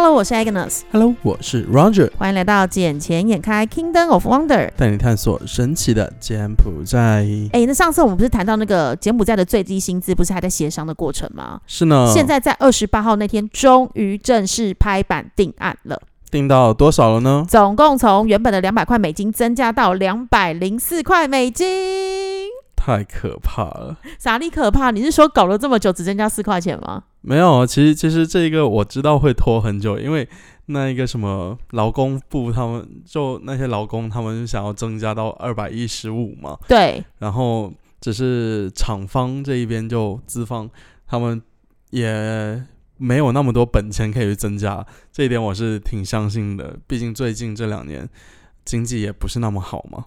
Hello，我是 Agnes。Hello，我是 Roger。欢迎来到眼前眼开 Kingdom of Wonder，带你探索神奇的柬埔寨。哎，那上次我们不是谈到那个柬埔寨的最低薪资，不是还在协商的过程吗？是呢。现在在二十八号那天，终于正式拍板定案了。定到多少了呢？总共从原本的两百块美金增加到两百零四块美金。太可怕了！啥力可怕？你是说搞了这么久，只增加四块钱吗？没有，其实其实这个我知道会拖很久，因为那一个什么劳工部，他们就那些劳工，他们想要增加到二百一十五嘛。对。然后只是厂方这一边就资方，他们也没有那么多本钱可以去增加，这一点我是挺相信的。毕竟最近这两年经济也不是那么好嘛。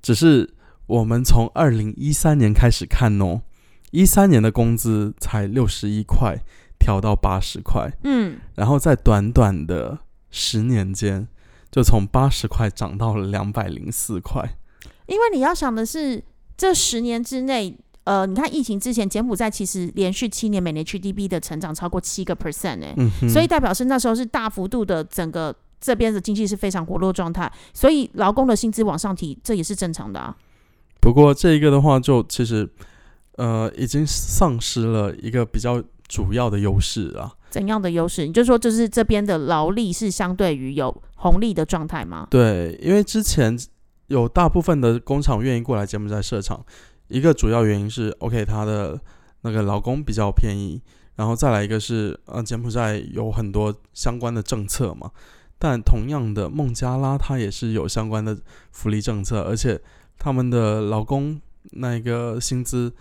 只是我们从二零一三年开始看哦。一三年的工资才六十一块，调到八十块，嗯，然后在短短的十年间，就从八十块涨到了两百零四块。因为你要想的是，这十年之内，呃，你看疫情之前，柬埔寨其实连续七年每年 GDP 的成长超过七个 percent 哎，所以代表是那时候是大幅度的整个这边的经济是非常活络状态，所以劳工的薪资往上提，这也是正常的啊。不过这一个的话，就其实。呃，已经丧失了一个比较主要的优势啊。怎样的优势？你就说，就是这边的劳力是相对于有红利的状态吗？对，因为之前有大部分的工厂愿意过来柬埔寨设厂，一个主要原因是，OK，它的那个劳工比较便宜，然后再来一个是，呃，柬埔寨有很多相关的政策嘛。但同样的，孟加拉它也是有相关的福利政策，而且他们的老公那个薪资。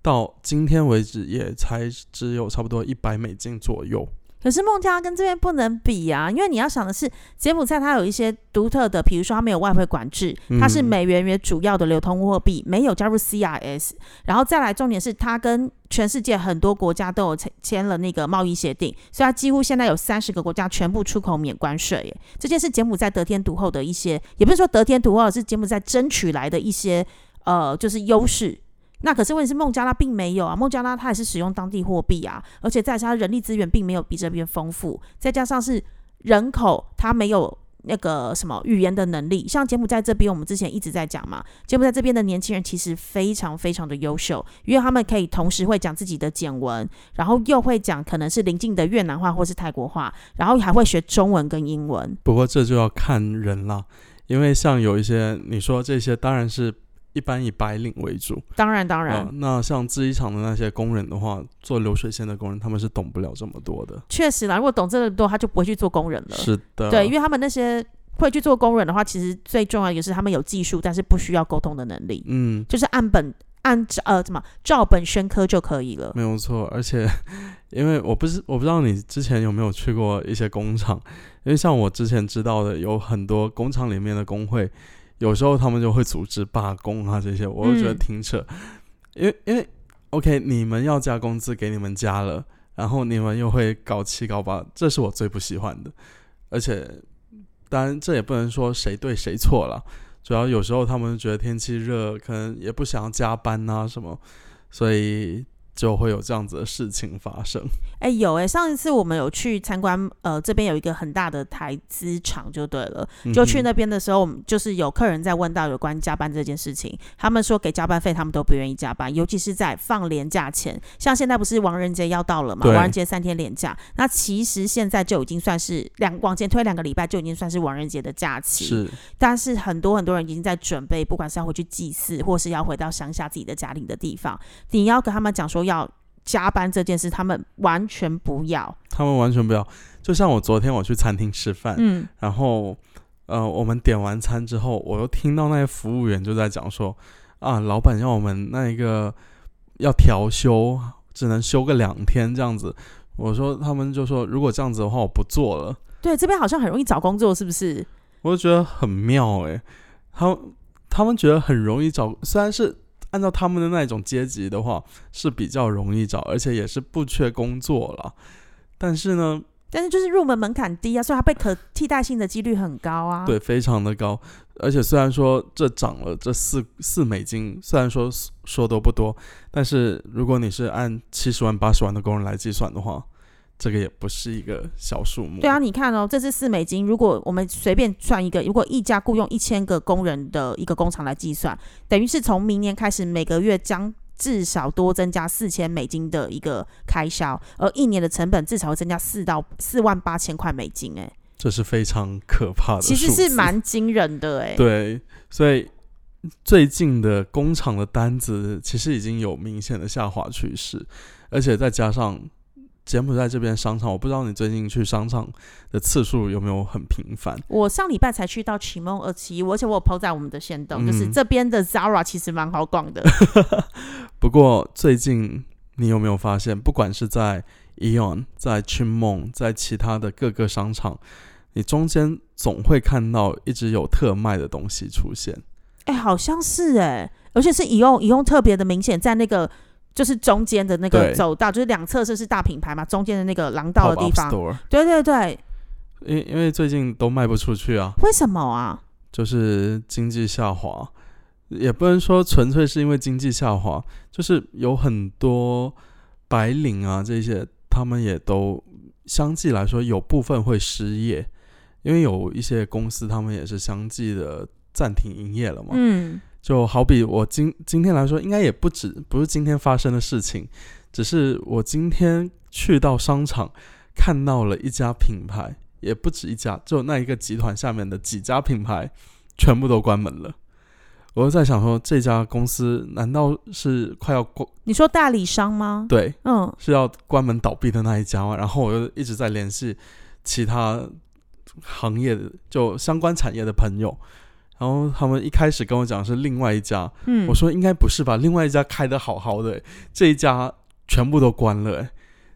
到今天为止，也才只有差不多一百美金左右。可是孟加拉跟这边不能比啊，因为你要想的是，柬埔寨它有一些独特的，比如说它没有外汇管制，它是美元为主要的流通货币，没有加入 CIS，然后再来重点是它跟全世界很多国家都有签签了那个贸易协定，所以它几乎现在有三十个国家全部出口免关税。耶，这件是柬埔寨得天独厚的一些，也不是说得天独厚，是柬埔寨争取来的一些呃，就是优势。那可是问题是孟加拉并没有啊，孟加拉它也是使用当地货币啊，而且再加上人力资源并没有比这边丰富，再加上是人口它没有那个什么语言的能力，像柬埔寨这边我们之前一直在讲嘛，柬埔寨这边的年轻人其实非常非常的优秀，因为他们可以同时会讲自己的简文，然后又会讲可能是邻近的越南话或是泰国话，然后还会学中文跟英文。不过这就要看人了，因为像有一些你说这些当然是。一般以白领为主，当然当然。那像制衣厂的那些工人的话，做流水线的工人，他们是懂不了这么多的。确实啦，如果懂这么多，他就不会去做工人了。是的，对，因为他们那些会去做工人的话，其实最重要也是他们有技术，但是不需要沟通的能力。嗯，就是按本按呃怎么照本宣科就可以了。没有错，而且因为我不是我不知道你之前有没有去过一些工厂，因为像我之前知道的，有很多工厂里面的工会。有时候他们就会组织罢工啊，这些我就觉得挺扯。因为因为 OK，你们要加工资给你们加了，然后你们又会搞七搞八，这是我最不喜欢的。而且当然这也不能说谁对谁错了，主要有时候他们觉得天气热，可能也不想要加班啊什么，所以。就会有这样子的事情发生。哎，有哎，上一次我们有去参观，呃，这边有一个很大的台资厂，就对了。就去那边的时候，我们就是有客人在问到有关加班这件事情，他们说给加班费，他们都不愿意加班，尤其是在放年假前。像现在不是亡人节要到了嘛？亡人节三天连假，那其实现在就已经算是两往前推两个礼拜就已经算是亡人节的假期。是，但是很多很多人已经在准备，不管是要回去祭祀，或是要回到乡下自己的家庭的地方，你要跟他们讲说。要加班这件事，他们完全不要。他们完全不要。就像我昨天我去餐厅吃饭，嗯，然后呃，我们点完餐之后，我又听到那些服务员就在讲说，啊，老板要我们那一个要调休，只能休个两天这样子。我说，他们就说，如果这样子的话，我不做了。对，这边好像很容易找工作，是不是？我就觉得很妙哎，他他们觉得很容易找，虽然是。按照他们的那种阶级的话，是比较容易找，而且也是不缺工作了。但是呢，但是就是入门门槛低啊，所以它被可替代性的几率很高啊。对，非常的高。而且虽然说这涨了这四四美金，虽然说说多不多，但是如果你是按七十万八十万的工人来计算的话，这个也不是一个小数目。对啊，你看哦，这是四美金。如果我们随便算一个，如果一家雇佣一千个工人的一个工厂来计算，等于是从明年开始每个月将至少多增加四千美金的一个开销，而一年的成本至少会增加四到四万八千块美金。哎，这是非常可怕的，其实是蛮惊人的。哎，对，所以最近的工厂的单子其实已经有明显的下滑趋势，而且再加上。柬埔寨这边商场，我不知道你最近去商场的次数有没有很频繁。我上礼拜才去到启梦二期，而且我有抛在我们的线动，就是这边的 Zara 其实蛮好逛的。不过最近你有没有发现，不管是在 Eon、在 c h i m o n 在其他的各个商场，你中间总会看到一直有特卖的东西出现。哎，好像是哎，而且是以用以用特别的明显，在那个。就是中间的那个走道，就是两侧是是大品牌嘛，中间的那个廊道的地方。对对对，因因为最近都卖不出去啊。为什么啊？就是经济下滑，也不能说纯粹是因为经济下滑，就是有很多白领啊这些，他们也都相继来说有部分会失业，因为有一些公司他们也是相继的暂停营业了嘛。嗯。就好比我今今天来说，应该也不止不是今天发生的事情，只是我今天去到商场看到了一家品牌，也不止一家，就那一个集团下面的几家品牌全部都关门了。我就在想说，这家公司难道是快要关？你说代理商吗？对，嗯，是要关门倒闭的那一家吗？然后我又一直在联系其他行业的就相关产业的朋友。然后他们一开始跟我讲是另外一家，嗯我说应该不是吧？另外一家开的好好的，这一家全部都关了，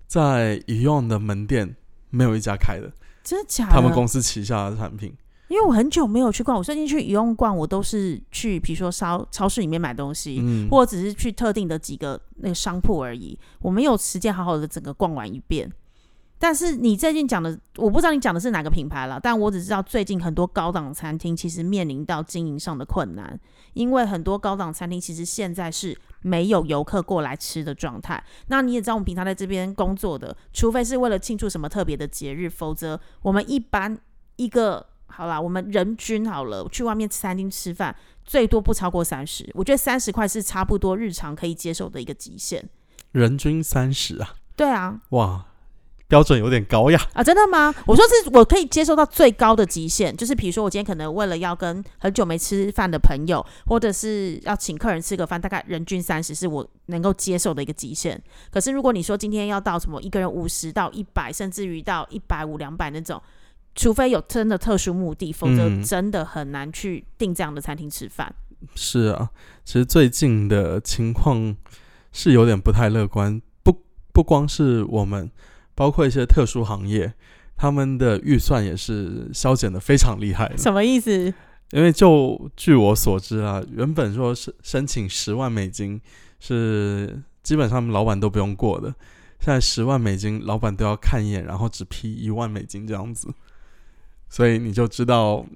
在宜用的门店没有一家开的，真的假？他们公司旗下的产品，因为我很久没有去逛，我最近去宜用逛，我都是去比如说超超市里面买东西，或者只是去特定的几个那个商铺而已，我没有时间好好的整个逛完一遍。但是你最近讲的，我不知道你讲的是哪个品牌了，但我只知道最近很多高档餐厅其实面临到经营上的困难，因为很多高档餐厅其实现在是没有游客过来吃的状态。那你也知道，我们平常在这边工作的，除非是为了庆祝什么特别的节日，否则我们一般一个好啦，我们人均好了去外面餐厅吃饭，最多不超过三十。我觉得三十块是差不多日常可以接受的一个极限。人均三十啊？对啊。哇。标准有点高呀！啊，真的吗？我说是我可以接受到最高的极限，就是比如说我今天可能为了要跟很久没吃饭的朋友，或者是要请客人吃个饭，大概人均三十是我能够接受的一个极限。可是如果你说今天要到什么一个人五十到一百，甚至于到一百五两百那种，除非有真的特殊目的，否则真的很难去订这样的餐厅吃饭。是啊，其实最近的情况是有点不太乐观，不不光是我们。包括一些特殊行业，他们的预算也是削减的非常厉害。什么意思？因为就据我所知啊，原本说是申请十万美金是基本上老板都不用过的，现在十万美金老板都要看一眼，然后只批一万美金这样子，所以你就知道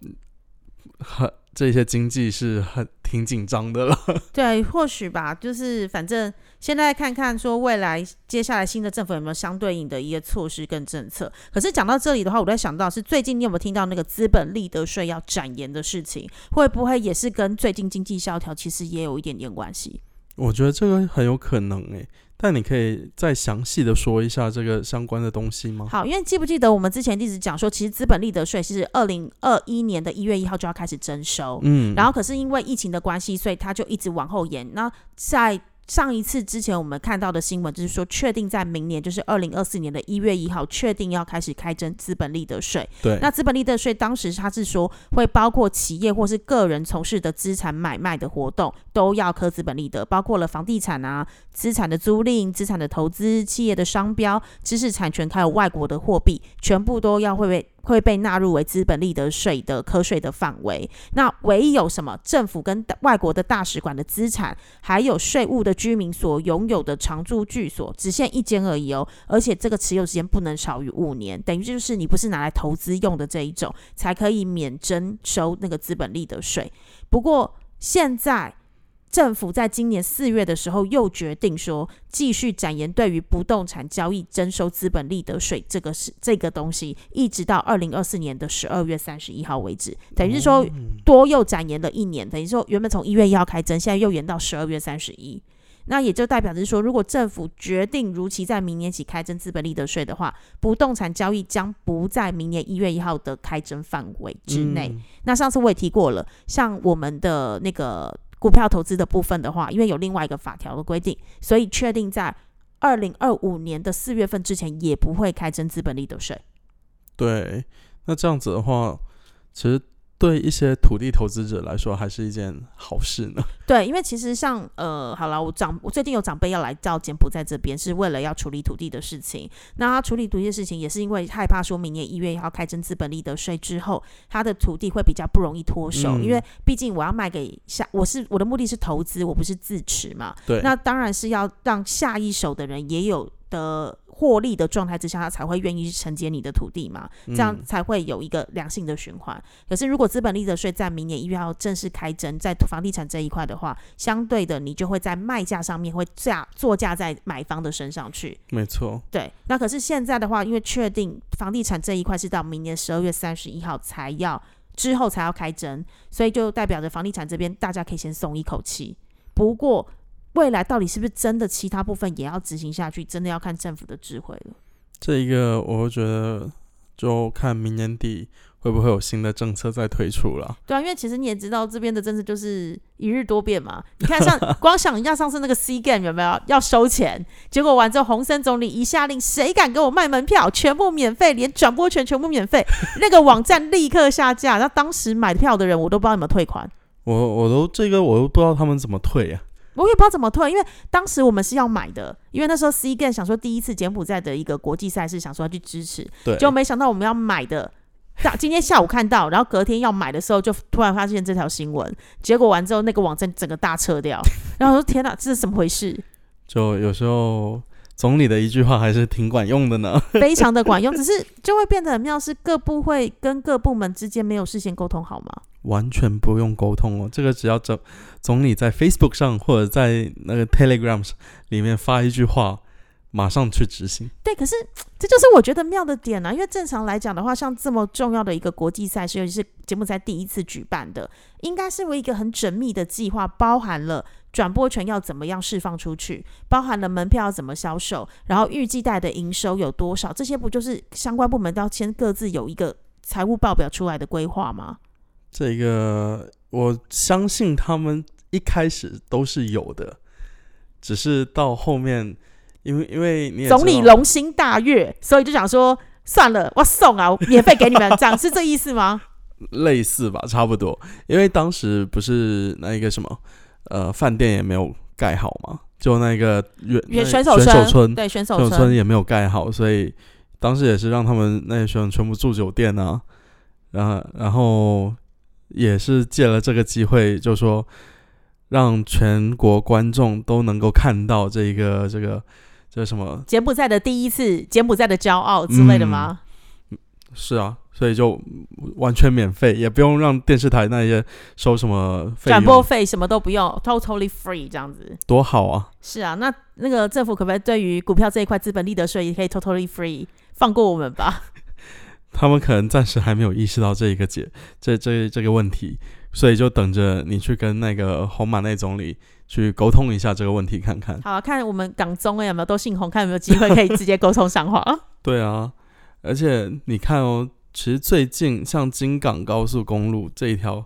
很。这些经济是很挺紧张的了。对，或许吧，就是反正现在看看说未来接下来新的政府有没有相对应的一个措施跟政策。可是讲到这里的话，我在想到是最近你有没有听到那个资本利得税要展延的事情，会不会也是跟最近经济萧条其实也有一点点关系？我觉得这个很有可能诶。但你可以再详细的说一下这个相关的东西吗？好，因为记不记得我们之前一直讲说，其实资本利得税是二零二一年的一月一号就要开始征收，嗯，然后可是因为疫情的关系，所以它就一直往后延。那在上一次之前，我们看到的新闻就是说，确定在明年，就是二零二四年的一月一号，确定要开始开征资本利得税。对，那资本利得税当时他是说，会包括企业或是个人从事的资产买卖的活动，都要科资本利得，包括了房地产啊、资产的租赁、资产的投资、企业的商标、知识产权，还有外国的货币，全部都要会被。会被纳入为资本利得税的科税的范围。那唯有什么政府跟外国的大使馆的资产，还有税务的居民所拥有的常住居所，只限一间而已哦。而且这个持有时间不能少于五年，等于就是你不是拿来投资用的这一种，才可以免征收那个资本利得税。不过现在。政府在今年四月的时候又决定说，继续展延对于不动产交易征收资本利得税这个是这个东西，一直到二零二四年的十二月三十一号为止，等于是说多又展延了一年，等于说原本从一月一号开征，现在又延到十二月三十一。那也就代表着说，如果政府决定如期在明年起开征资本利得税的话，不动产交易将不在明年一月一号的开征范围之内。那上次我也提过了，像我们的那个。股票投资的部分的话，因为有另外一个法条的规定，所以确定在二零二五年的四月份之前也不会开征资本利得税。对，那这样子的话，其实。对一些土地投资者来说，还是一件好事呢。对，因为其实像呃，好了，我长我最近有长辈要来到柬埔寨这边，是为了要处理土地的事情。那他处理土地的事情，也是因为害怕说明年一月一号开征资本利得税之后，他的土地会比较不容易脱手。因为毕竟我要卖给下，我是我的目的是投资，我不是自持嘛。对，那当然是要让下一手的人也有的。获利的状态之下，他才会愿意去承接你的土地嘛，这样才会有一个良性的循环。可是，如果资本利得税在明年一月要正式开征，在房地产这一块的话，相对的，你就会在卖价上面会价作价在买方的身上去。没错，对。那可是现在的话，因为确定房地产这一块是到明年十二月三十一号才要之后才要开征，所以就代表着房地产这边大家可以先松一口气。不过，未来到底是不是真的？其他部分也要执行下去，真的要看政府的智慧了。这一个，我觉得就看明年底会不会有新的政策再推出了。对啊，因为其实你也知道，这边的政策就是一日多变嘛。你看，像光想一下上次那个 C game 有没有要收钱？结果完之后，洪森总理一下令，谁敢给我卖门票，全部免费，连转播权全部免费，那个网站立刻下架。那当时买票的人，我都不知道有没有退款。我我都这个我都不知道他们怎么退呀。我也不知道怎么退，因为当时我们是要买的，因为那时候 C Game 想说第一次柬埔寨的一个国际赛事，想说要去支持，对，就没想到我们要买的，今天下午看到，然后隔天要买的时候，就突然发现这条新闻，结果完之后那个网站整个大撤掉，然后说天哪，这是怎么回事？就有时候总理的一句话还是挺管用的呢，非常的管用，只是就会变得很妙，是各部会跟各部门之间没有事先沟通好吗？完全不用沟通哦，这个只要总总理在 Facebook 上或者在那个 Telegram 里面发一句话，马上去执行。对，可是这就是我觉得妙的点啊，因为正常来讲的话，像这么重要的一个国际赛事，尤其是节目在第一次举办的，应该是为一个很缜密的计划，包含了转播权要怎么样释放出去，包含了门票要怎么销售，然后预计带的营收有多少，这些不就是相关部门都要先各自有一个财务报表出来的规划吗？这个我相信他们一开始都是有的，只是到后面，因为因为你总理龙心大悦，所以就想说算了，我送啊，免费给你们，这样是这意思吗？类似吧，差不多。因为当时不是那一个什么呃饭店也没有盖好嘛，就那个选选手村对选手村也没有盖好，所以当时也是让他们那些选手全部住酒店啊，然后然后。也是借了这个机会，就说让全国观众都能够看到这个这个这什么柬埔寨的第一次，柬埔寨的骄傲之类的吗？是啊，所以就完全免费，也不用让电视台那些收什么转播费，什么都不用，totally free 这样子，多好啊！是啊，那那个政府可不可以对于股票这一块资本利得税也可以 totally free 放过我们吧？他们可能暂时还没有意识到这一个解这这这个问题，所以就等着你去跟那个红马内总理去沟通一下这个问题，看看。好，看我们港中有没有都姓洪，看有没有机会可以直接沟通上话。对啊，而且你看哦，其实最近像京港高速公路这一条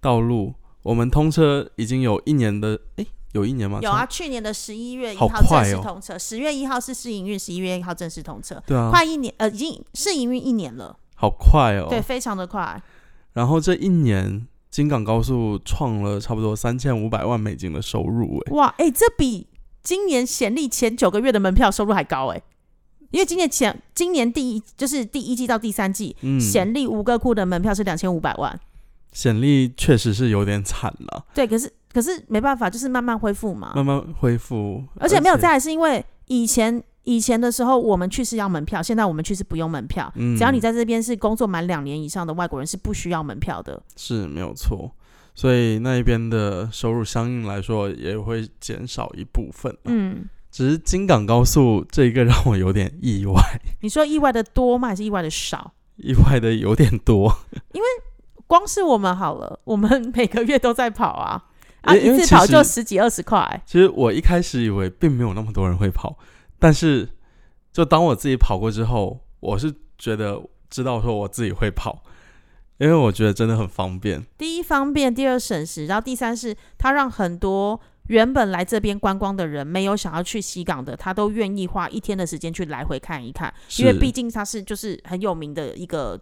道路，我们通车已经有一年的，哎，有一年吗？有啊，去年的十一月一号正式通车，十月一号是试营运，十一月一号正式通车。对啊，快一年，呃，已经试营运一年了。好快哦！对，非常的快。然后这一年，京港高速创了差不多三千五百万美金的收入，哎，哇，哎，这比今年显利前九个月的门票收入还高，哎，因为今年前今年第一就是第一季到第三季，显利五个库的门票是两千五百万，显利确实是有点惨了。对，可是可是没办法，就是慢慢恢复嘛，慢慢恢复，而且没有再来是因为以前。以前的时候，我们去是要门票，现在我们去是不用门票。嗯，只要你在这边是工作满两年以上的外国人，是不需要门票的。是没有错，所以那一边的收入相应来说也会减少一部分。嗯，只是京港高速这一个让我有点意外，你说意外的多吗？还是意外的少？意外的有点多。因为光是我们好了，我们每个月都在跑啊，啊，一次跑就十几二十块。其实我一开始以为并没有那么多人会跑，但是就当我自己跑过之后，我是觉得知道说我自己会跑，因为我觉得真的很方便。第一方便，第二省时，然后第三是它让很多原本来这边观光的人没有想要去西港的，他都愿意花一天的时间去来回看一看，因为毕竟它是就是很有名的一个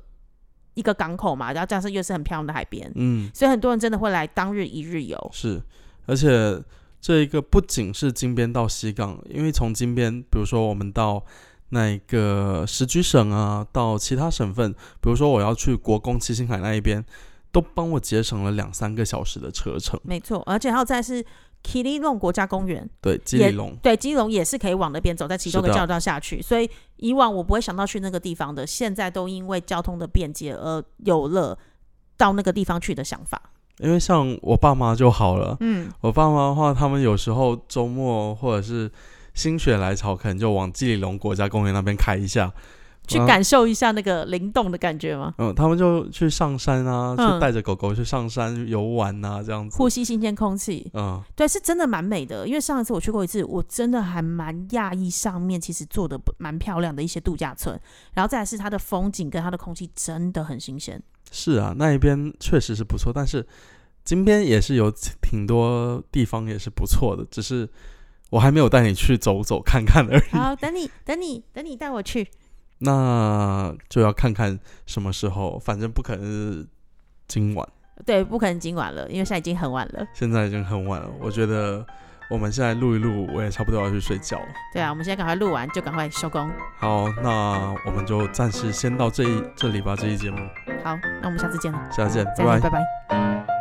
一个港口嘛，然后加上又是很漂亮的海边，嗯所以很多人真的会来当日一日游。是，而且这一个不仅是金边到西港，因为从金边，比如说我们到那一个石居省啊，到其他省份，比如说我要去国公七星海那一边，都帮我节省了两三个小时的车程。没错，而且还有再是 l o n 国家公园，对，基也里龙对，基隆也是可以往那边走，在其中的是的交道下去。所以以往我不会想到去那个地方的，现在都因为交通的便捷而有了到那个地方去的想法。因为像我爸妈就好了，嗯，我爸妈的话，他们有时候周末或者是心血来潮，可能就往基里隆国家公园那边开一下，去啊感受一下那个灵动的感觉吗？嗯，他们就去上山啊，嗯去带着狗狗去上山游玩啊，这样子。呼吸新鲜空气，嗯，对，是真的蛮美的。因为上一次我去过一次，我真的还蛮讶异，上面其实做的蛮漂亮的一些度假村，然后再来是它的风景跟它的空气真的很新鲜。是啊，那一边确实是不错，但是金边也是有挺多地方也是不错的，只是我还没有带你去走走看看而已。好，等你，等你，等你带我去。那就要看看什么时候，反正不可能是今晚，对，不可能今晚了，因为现在已经很晚了。现在已经很晚了。我觉得我们现在录一录，我也差不多要去睡觉了。对啊，我们现在赶快录完就赶快收工。好，那我们就暂时先到这一这里吧，这一节目，好，那我们下次见了，下次见，拜。拜。